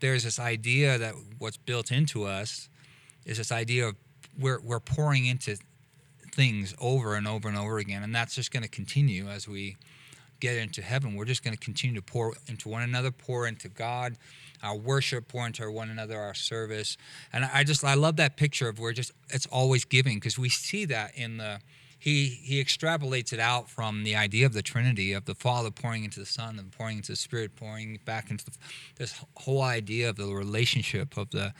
there's this idea that what's built into us is this idea of we're, we're pouring into things over and over and over again. And that's just going to continue as we get into heaven. We're just going to continue to pour into one another, pour into God, our worship, pour into one another, our service. And I just, I love that picture of where just, it's always giving because we see that in the, he he extrapolates it out from the idea of the Trinity of the Father pouring into the Son and pouring into the Spirit, pouring back into the, this whole idea of the relationship of the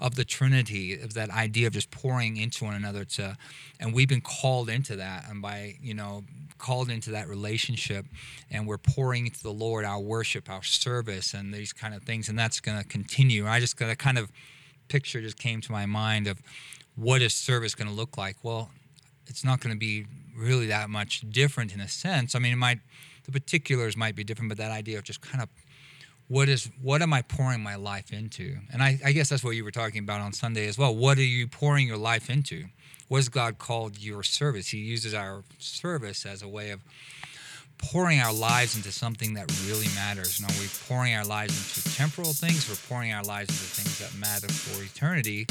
of the Trinity, of that idea of just pouring into one another. To and we've been called into that, and by you know called into that relationship, and we're pouring into the Lord our worship, our service, and these kind of things, and that's going to continue. I just got a kind of picture just came to my mind of what is service going to look like. Well it's not going to be really that much different in a sense. I mean, it might the particulars might be different, but that idea of just kind of what is what am I pouring my life into? And I, I guess that's what you were talking about on Sunday as well. What are you pouring your life into? What has God called your service? He uses our service as a way of pouring our lives into something that really matters. Now, we're pouring our lives into temporal things, we're pouring our lives into things that matter for eternity.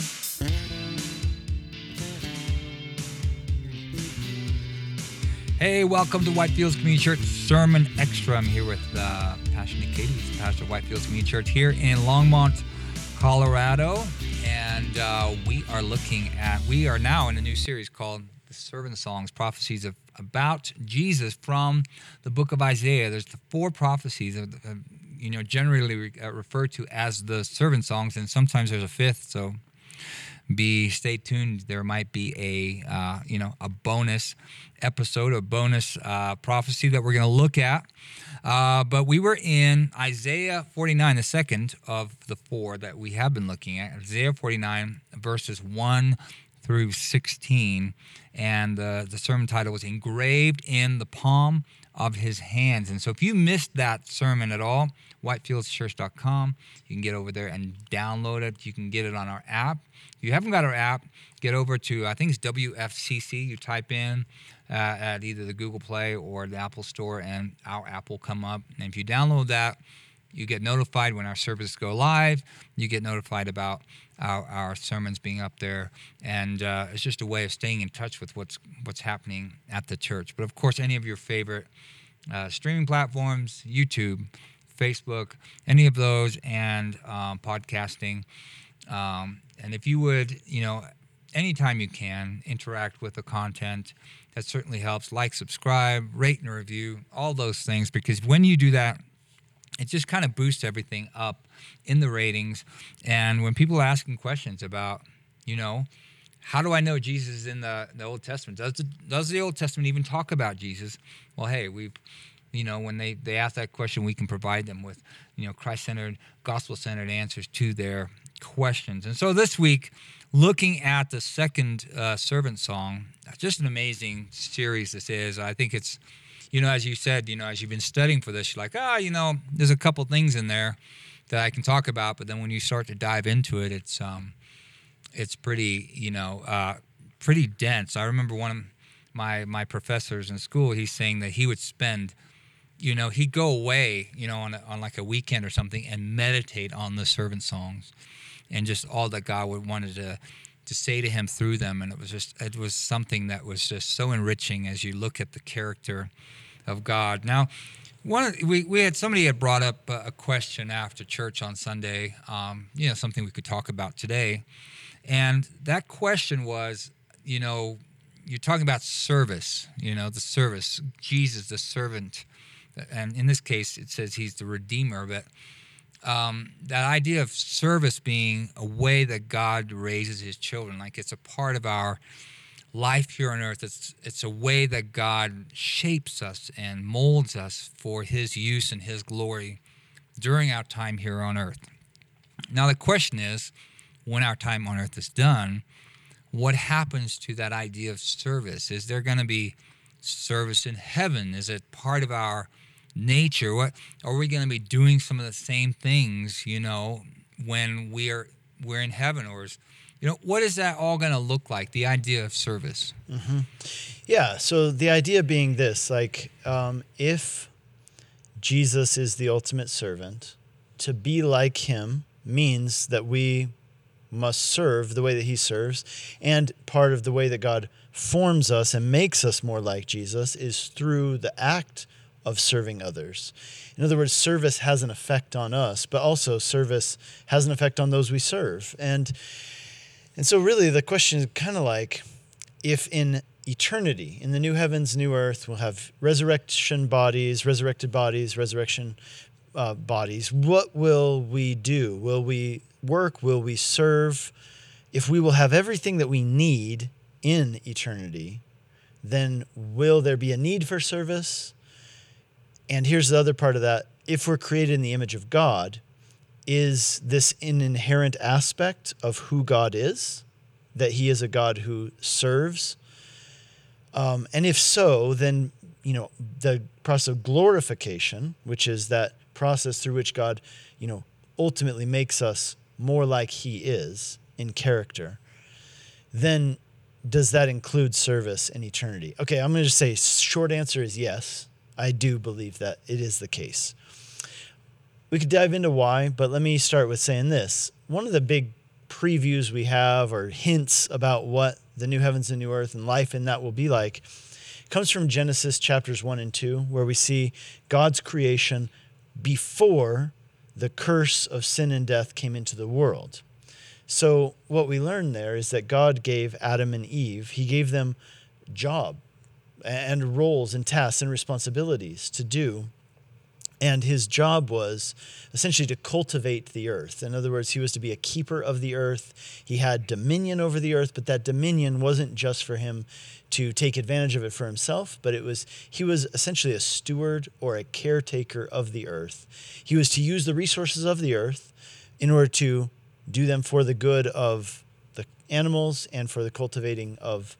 Hey, welcome to Whitefields Community Church Sermon Extra. I'm here with uh, Pastor Nick Cady, pastor of Whitefields Community Church here in Longmont, Colorado. And uh, we are looking at, we are now in a new series called The Servant Songs, prophecies of, about Jesus from the book of Isaiah. There's the four prophecies, of, of, you know, generally uh, referred to as the servant songs, and sometimes there's a fifth. So be stay tuned. There might be a uh, you know a bonus episode, a bonus uh, prophecy that we're going to look at. Uh, but we were in Isaiah 49, the second of the four that we have been looking at. Isaiah 49, verses 1 through 16. And the sermon title was Engraved in the Palm of His Hands. And so if you missed that sermon at all, whitefieldschurch.com, you can get over there and download it. You can get it on our app. If you haven't got our app, get over to, I think it's WFCC. You type in uh, at either the Google Play or the Apple Store, and our app will come up. And if you download that, you get notified when our services go live. You get notified about our, our sermons being up there, and uh, it's just a way of staying in touch with what's what's happening at the church. But of course, any of your favorite uh, streaming platforms, YouTube, Facebook, any of those, and um, podcasting. Um, and if you would, you know, anytime you can interact with the content, that certainly helps. Like, subscribe, rate, and review, all those things, because when you do that, it just kind of boosts everything up in the ratings. And when people are asking questions about, you know, how do I know Jesus is in the, the Old Testament? Does the, does the Old Testament even talk about Jesus? Well, hey, we've, you know, when they, they ask that question, we can provide them with, you know, Christ centered, gospel centered answers to their questions. And so this week, looking at the second uh, servant song, just an amazing series this is. I think it's, you know, as you said, you know, as you've been studying for this, you're like, ah, oh, you know, there's a couple things in there that I can talk about, but then when you start to dive into it, it's um, it's pretty, you know, uh, pretty dense. I remember one of my my professors in school, he's saying that he would spend, you know, he'd go away, you know, on a, on like a weekend or something and meditate on the servant songs, and just all that God would wanted to to say to him through them and it was just it was something that was just so enriching as you look at the character of God. Now one we, we had somebody had brought up a question after church on Sunday um, you know something we could talk about today. And that question was you know you're talking about service you know the service Jesus the servant. And in this case it says he's the redeemer but um, that idea of service being a way that God raises His children, like it's a part of our life here on earth. It's it's a way that God shapes us and molds us for His use and His glory during our time here on earth. Now the question is, when our time on earth is done, what happens to that idea of service? Is there going to be service in heaven? Is it part of our nature? What are we going to be doing some of the same things, you know, when we are we're in heaven or is you know what is that all going to look like the idea of service mm-hmm. yeah so the idea being this like um, if jesus is the ultimate servant to be like him means that we must serve the way that he serves. And part of the way that God forms us and makes us more like Jesus is through the act of serving others. In other words, service has an effect on us, but also service has an effect on those we serve. And and so really the question is kind of like if in eternity, in the new heavens, new earth, we'll have resurrection bodies, resurrected bodies, resurrection uh, bodies. What will we do? Will we work? Will we serve? If we will have everything that we need in eternity, then will there be a need for service? And here's the other part of that if we're created in the image of God, is this an inherent aspect of who God is? That he is a God who serves? Um, and if so, then, you know, the process of glorification, which is that process through which God, you know, ultimately makes us more like he is in character, then does that include service in eternity? Okay, I'm going to just say short answer is yes. I do believe that it is the case. We could dive into why, but let me start with saying this. One of the big previews we have or hints about what the new heavens and new earth and life in that will be like comes from Genesis chapters 1 and 2, where we see God's creation before the curse of sin and death came into the world. So, what we learn there is that God gave Adam and Eve, He gave them job and roles and tasks and responsibilities to do. And his job was essentially to cultivate the earth. In other words, he was to be a keeper of the earth. He had dominion over the earth, but that dominion wasn't just for him to take advantage of it for himself, but it was he was essentially a steward or a caretaker of the earth. He was to use the resources of the earth in order to do them for the good of the animals and for the cultivating of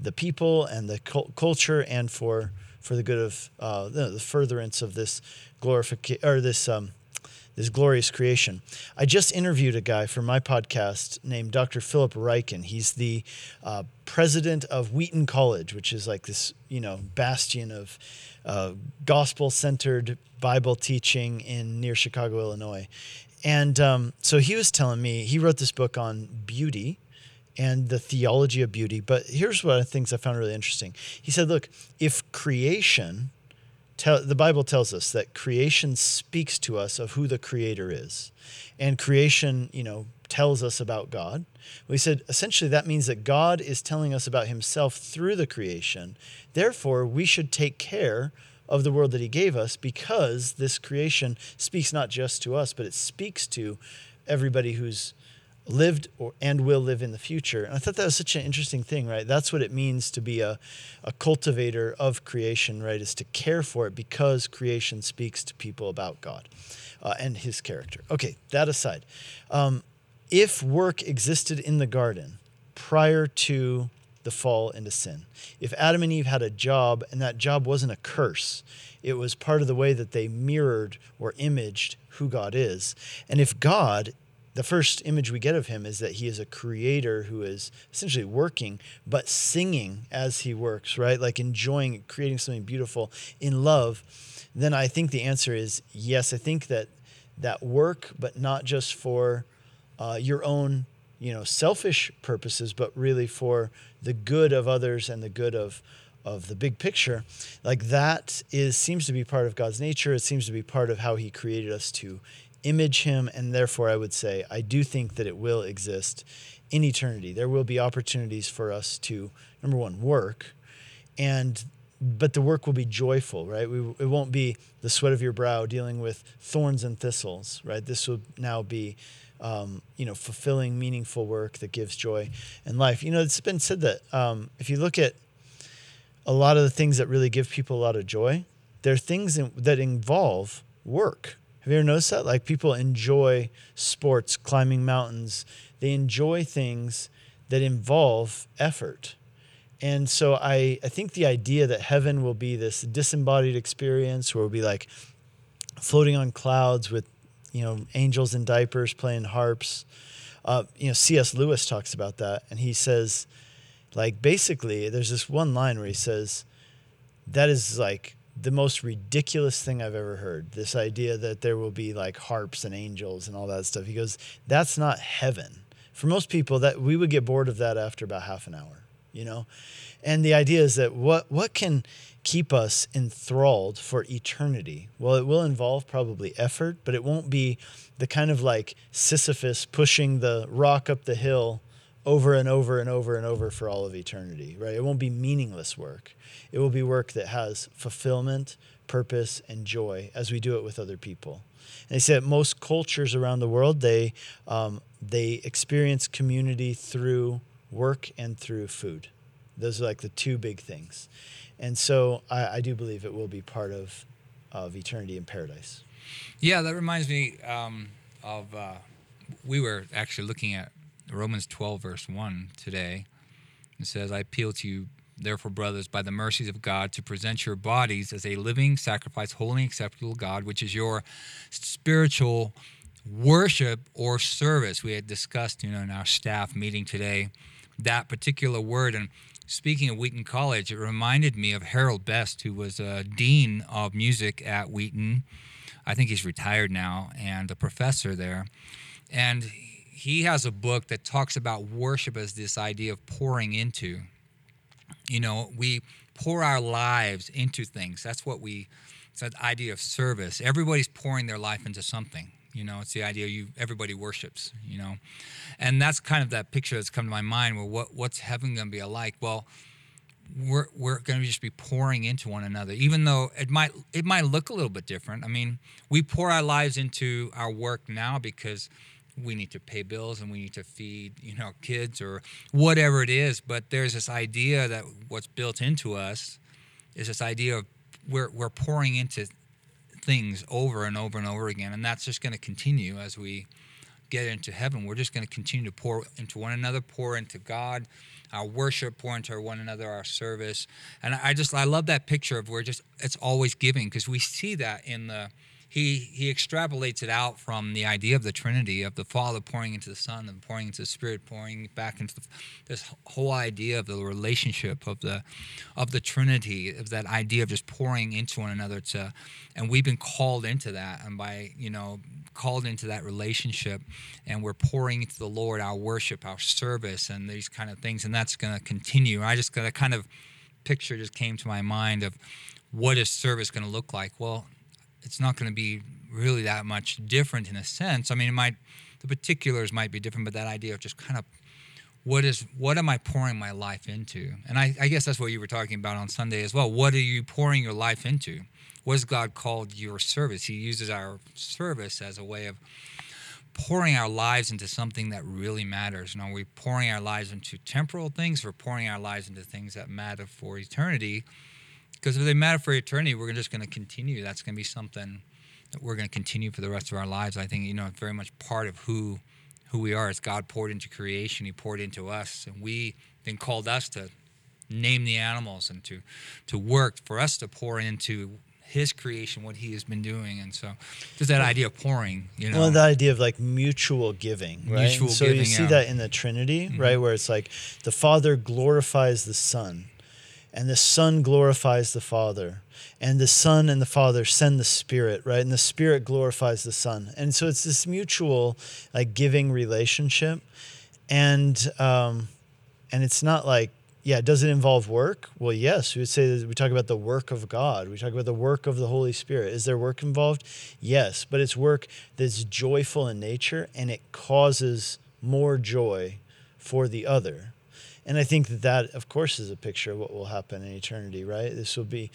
the people and the culture and for for the good of uh, the, the, furtherance of this glorification or this um, this glorious creation. I just interviewed a guy for my podcast named Dr. Philip Ryken. He's the uh, president of Wheaton College, which is like this you know bastion of uh, gospel centered Bible teaching in near Chicago, Illinois. And um, so he was telling me he wrote this book on beauty and the theology of beauty. But here's one of the things I found really interesting. He said, look, if creation, tell, the Bible tells us that creation speaks to us of who the creator is. And creation, you know, tells us about God. We said essentially that means that God is telling us about himself through the creation. Therefore, we should take care of the world that he gave us because this creation speaks not just to us, but it speaks to everybody who's lived or, and will live in the future. And I thought that was such an interesting thing, right? That's what it means to be a, a cultivator of creation, right? Is to care for it because creation speaks to people about God uh, and his character. Okay, that aside, um, if work existed in the garden prior to the fall into sin, if Adam and Eve had a job and that job wasn't a curse, it was part of the way that they mirrored or imaged who God is. And if God the first image we get of him is that he is a creator who is essentially working but singing as he works right? Like enjoying creating something beautiful in love. Then i think the answer is yes. I think that that work but not just for uh, your own you know selfish purposes but really for the good of others and the good of of the big picture. Like that is seems to be part of god's nature. It seems to be part of how he created us to image him, and therefore I would say I do think that it will exist in eternity. There will be opportunities for us to, number one, work, and but the work will be joyful, right? We, it won't be the sweat of your brow dealing with thorns and thistles, right? This will now be, um, you know, fulfilling, meaningful work that gives joy and life. You know, it's been said that um, if you look at a lot of the things that really give people a lot of joy, they're things in, that involve work have you ever noticed that? Like people enjoy sports, climbing mountains. They enjoy things that involve effort. And so I, I think the idea that heaven will be this disembodied experience where we'll be like floating on clouds with, you know, angels in diapers playing harps. Uh, you know, C.S. Lewis talks about that. And he says, like, basically, there's this one line where he says, that is like the most ridiculous thing I've ever heard. This idea that there will be like harps and angels and all that stuff. He goes, that's not heaven. For most people, that we would get bored of that after about half an hour, you know. And the idea is that what what can keep us enthralled for eternity? Well, it will involve probably effort, but it won't be the kind of like Sisyphus pushing the rock up the hill over and over and over and over for all of eternity, right? It won't be meaningless work. It will be work that has fulfillment, purpose, and joy as we do it with other people. And they say that most cultures around the world they um, they experience community through work and through food. Those are like the two big things. And so I, I do believe it will be part of of eternity in paradise. Yeah, that reminds me um, of uh, we were actually looking at Romans 12, verse 1 today. It says, I appeal to you, therefore, brothers, by the mercies of God, to present your bodies as a living sacrifice, holy and acceptable God, which is your spiritual worship or service. We had discussed, you know, in our staff meeting today, that particular word. And speaking of Wheaton College, it reminded me of Harold Best, who was a dean of music at Wheaton. I think he's retired now, and a professor there. And he has a book that talks about worship as this idea of pouring into. You know, we pour our lives into things. That's what we. It's that idea of service. Everybody's pouring their life into something. You know, it's the idea you everybody worships. You know, and that's kind of that picture that's come to my mind. Well, what what's heaven going to be like? Well, we're we're going to just be pouring into one another even though it might it might look a little bit different i mean we pour our lives into our work now because we need to pay bills and we need to feed you know kids or whatever it is but there's this idea that what's built into us is this idea of we're, we're pouring into things over and over and over again and that's just going to continue as we get into heaven. We're just going to continue to pour into one another pour into god our worship pour into one another our service. And i just i love that picture of where just it's always giving because we see that in the he he extrapolates it out from the idea of the Trinity of the Father pouring into the Son and pouring into the Spirit, pouring back into the, this whole idea of the relationship of the of the Trinity, of that idea of just pouring into one another. To and we've been called into that, and by you know called into that relationship, and we're pouring into the Lord our worship, our service, and these kind of things, and that's going to continue. I just got a kind of picture just came to my mind of what is service going to look like. Well it's not going to be really that much different in a sense. I mean, it might the particulars might be different, but that idea of just kind of what is what am I pouring my life into? And I, I guess that's what you were talking about on Sunday as well. What are you pouring your life into? What has God called your service? He uses our service as a way of pouring our lives into something that really matters. You know, are we pouring our lives into temporal things or pouring our lives into things that matter for eternity? Because if they matter for eternity, we're just going to continue. That's going to be something that we're going to continue for the rest of our lives. I think you know it's very much part of who who we are. As God poured into creation, He poured into us, and we then called us to name the animals and to to work for us to pour into his creation, what he has been doing, and so just that idea of pouring, you know. Well, the idea of like mutual giving, right? Mutual so giving, you see yeah. that in the Trinity, Mm-hmm. right, where it's like the Father glorifies the Son, and the Son glorifies the Father, and the Son and the Father send the Spirit, right, and the Spirit glorifies the Son, and so it's this mutual like giving relationship, and um, and it's not like yeah, does it involve work? Well, yes. We would say that we talk about the work of God. We talk about the work of the Holy Spirit. Is there work involved? Yes, but it's work that's joyful in nature and it causes more joy for the other. And I think that that, of course, is a picture of what will happen in eternity, right? This will be,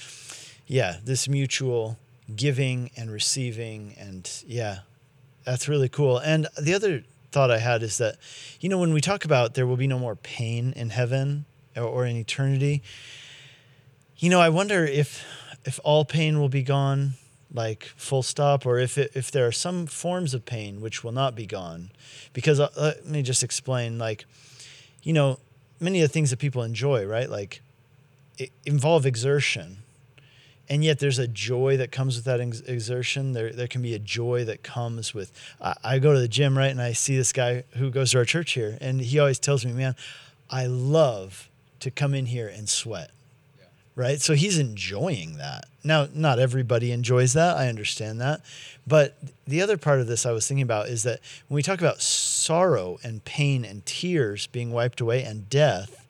yeah, this mutual giving and receiving. And yeah, that's really cool. And the other thought I had is that, you know, when we talk about there will be no more pain in heaven or, or in eternity, you know, I wonder if if all pain will be gone, like full stop, or if it, if there are some forms of pain which will not be gone, because uh, let me just explain. Like, you know, many of the things that people enjoy, right? Like, it involve exertion, and yet there's a joy that comes with that ex- exertion. There, there can be a joy that comes with. I, I go to the gym, right, and I see this guy who goes to our church here, and he always tells me, "Man, I love to come in here and sweat." right? So he's enjoying that. Now, not everybody enjoys that. I understand that. But the other part of this I was thinking about is that when we talk about sorrow and pain and tears being wiped away and death,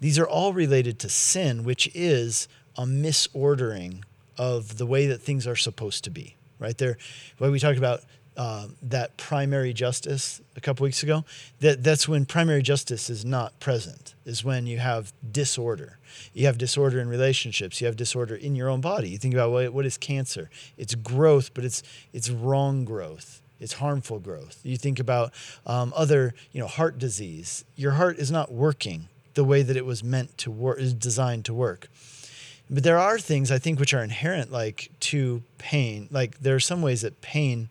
these are all related to sin, which is a misordering of the way that things are supposed to be, right? There, when we talked about uh, that primary justice a couple weeks ago, that, that's when primary justice is not present, is when you have disorder. You have disorder in relationships. You have disorder in your own body. You think about what, what is cancer? It's growth, but it's, it's wrong growth. It's harmful growth. You think about um, other, you know, heart disease. Your heart is not working the way that it was meant to work, is designed to work. But there are things I think which are inherent, like to pain. Like there are some ways that pain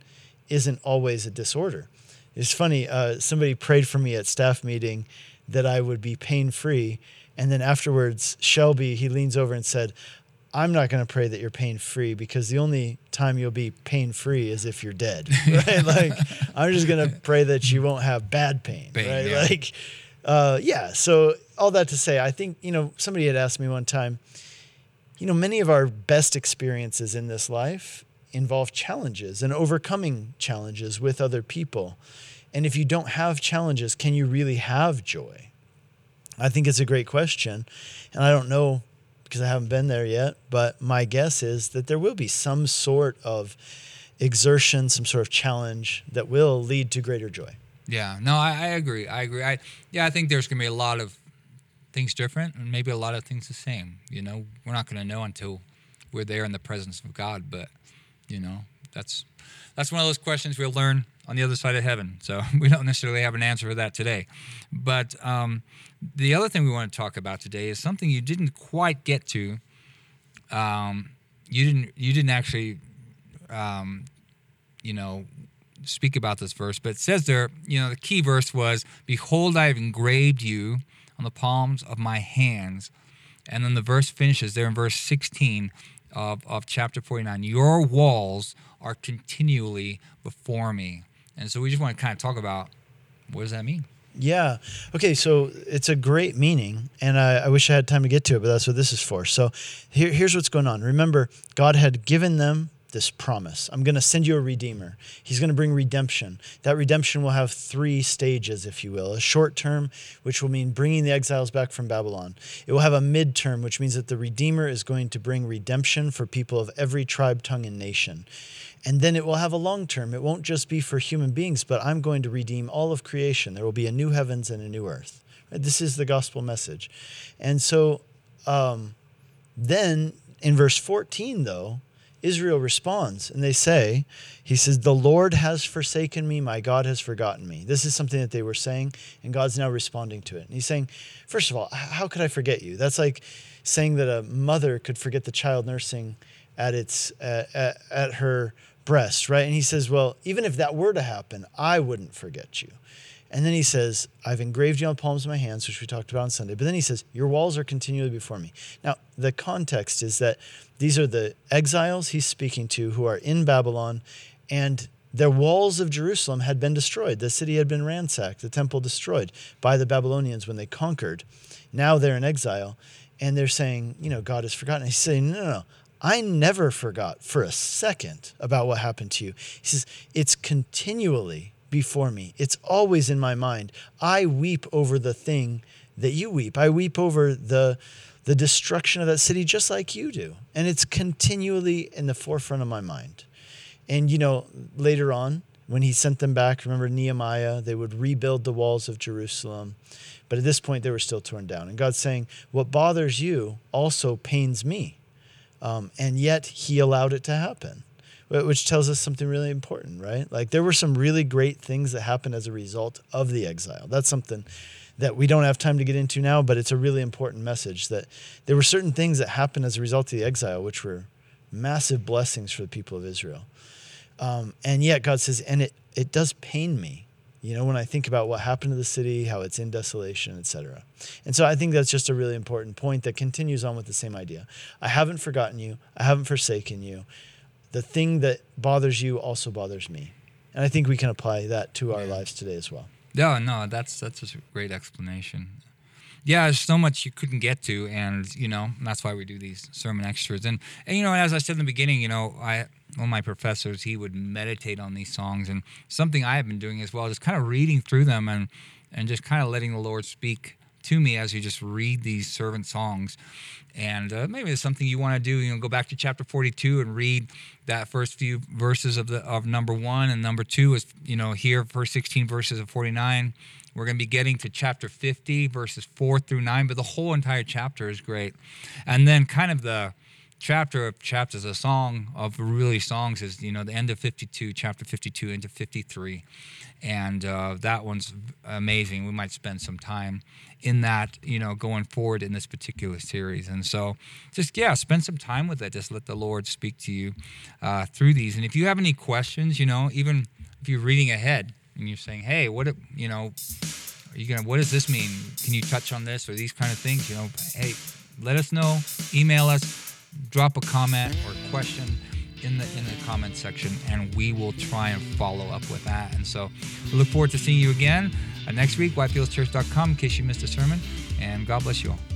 isn't always a disorder. It's funny. Uh, somebody prayed for me at staff meeting that I would be pain free, and then afterwards, Shelby he leans over and said, "I'm not going to pray that you're pain free because the only time you'll be pain free is if you're dead, right? like I'm just going to pray that you won't have bad pain, Pain, right? yeah. Like, uh, yeah. So all that to say, I think you know somebody had asked me one time you know, many of our best experiences in this life involve challenges and overcoming challenges with other people. And if you don't have challenges, can you really have joy? I think it's a great question. And I don't know because I haven't been there yet, but my guess is that there will be some sort of exertion, some sort of challenge that will lead to greater joy. Yeah, no, I, I agree. I agree. I yeah, I think there's gonna be a lot of things different, and maybe a lot of things the same. You know, we're not gonna know until we're there in the presence of God. But you know, that's that's one of those questions we'll learn on the other side of heaven. So we don't necessarily have an answer for that today. But um, the other thing we want to talk about today is something you didn't quite get to. Um, you didn't. You didn't actually. Um, you know, speak about this verse, but it says there, you know, the key verse was, Behold, I have engraved you on the palms of my hands. And then the verse finishes there in verse 16 of, of chapter 49 Your walls are continually before me. And so we just want to kind of talk about what does that mean? Yeah. Okay. So it's a great meaning, and I, I wish I had time to get to it, but that's what this is for. So here, here's what's going on. Remember, God had given them this promise I'm going to send you a redeemer. He's going to bring redemption. That redemption will have three stages, if you will a short term, which will mean bringing the exiles back from Babylon. It will have a mid term, which means that the redeemer is going to bring redemption for people of every tribe, tongue, and nation. And then it will have a long term. It won't just be for human beings, but I'm going to redeem all of creation. There will be a new heavens and a new earth. This is the gospel message. And so um, then in verse 14, though, Israel responds and they say, He says, The Lord has forsaken me, my God has forgotten me. This is something that they were saying, and God's now responding to it. And He's saying, First of all, how could I forget you? That's like saying that a mother could forget the child nursing at its uh, at, at her breast, right? And he says, Well, even if that were to happen, I wouldn't forget you. And then he says, I've engraved you on the palms of my hands, which we talked about on Sunday. But then he says, Your walls are continually before me. Now, the context is that these are the exiles he's speaking to who are in Babylon, and their walls of Jerusalem had been destroyed. The city had been ransacked, the temple destroyed by the Babylonians when they conquered. Now they're in exile, and they're saying, You know, God has forgotten. He's saying, No, no, no. I never forgot for a second about what happened to you. He says, It's continually before me. It's always in my mind. I weep over the thing that you weep. I weep over the the destruction of that city just like you do. And it's continually in the forefront of my mind. And you know, later on when he sent them back, remember Nehemiah, they would rebuild the walls of Jerusalem. But at this point they were still torn down. And God's saying, "What bothers you also pains me." Um, and yet he allowed it to happen which tells us something really important, right? Like there were some really great things that happened as a result of the exile. That's something that we don't have time to get into now, but it's a really important message that there were certain things that happened as a result of the exile, which were massive blessings for the people of Israel. Um, and yet God says, and it, it does pain me, you know, when I think about what happened to the city, how it's in desolation, etc. And so I think that's just a really important point that continues on with the same idea. I haven't forgotten you. I haven't forsaken you the thing that bothers you also bothers me. And I think we can apply that to our Yeah. lives today as well. No, no, that's that's a great explanation. yeah, there's so much you couldn't get to, and you know that's why we do these sermon extras. And and you know, as I said in the beginning, you know, I one of my professors he would meditate on these songs, and something I have been doing as well, just kind of reading through them and and just kind of letting the Lord speak to me as you just read these servant songs. And uh, maybe it's something you want to do. You know, go back to chapter 42 and read that first few verses of the of number one and number two is you know here first 16 verses of 49. We're going to be getting to chapter 50 verses four through nine, but the whole entire chapter is great. And then kind of the chapter of chapters, a song of really songs is you know the end of 52, chapter 52 into 53, and uh, that one's amazing. We might spend some time in that, you know, going forward in this particular series. And so, just yeah, spend some time with it. Just let the Lord speak to you uh, through these. And if you have any questions, you know, even if you're reading ahead and you're saying, hey, what, you know, are you gonna? What does this mean? Can you touch on this or these kind of things? You know, hey, let us know. Email us. Drop a comment or question in the in the comment section, and we will try and follow up with that. And so, we look forward to seeing you again uh, next week. WhiteFieldsChurch.com in case you missed a sermon, and God bless you all.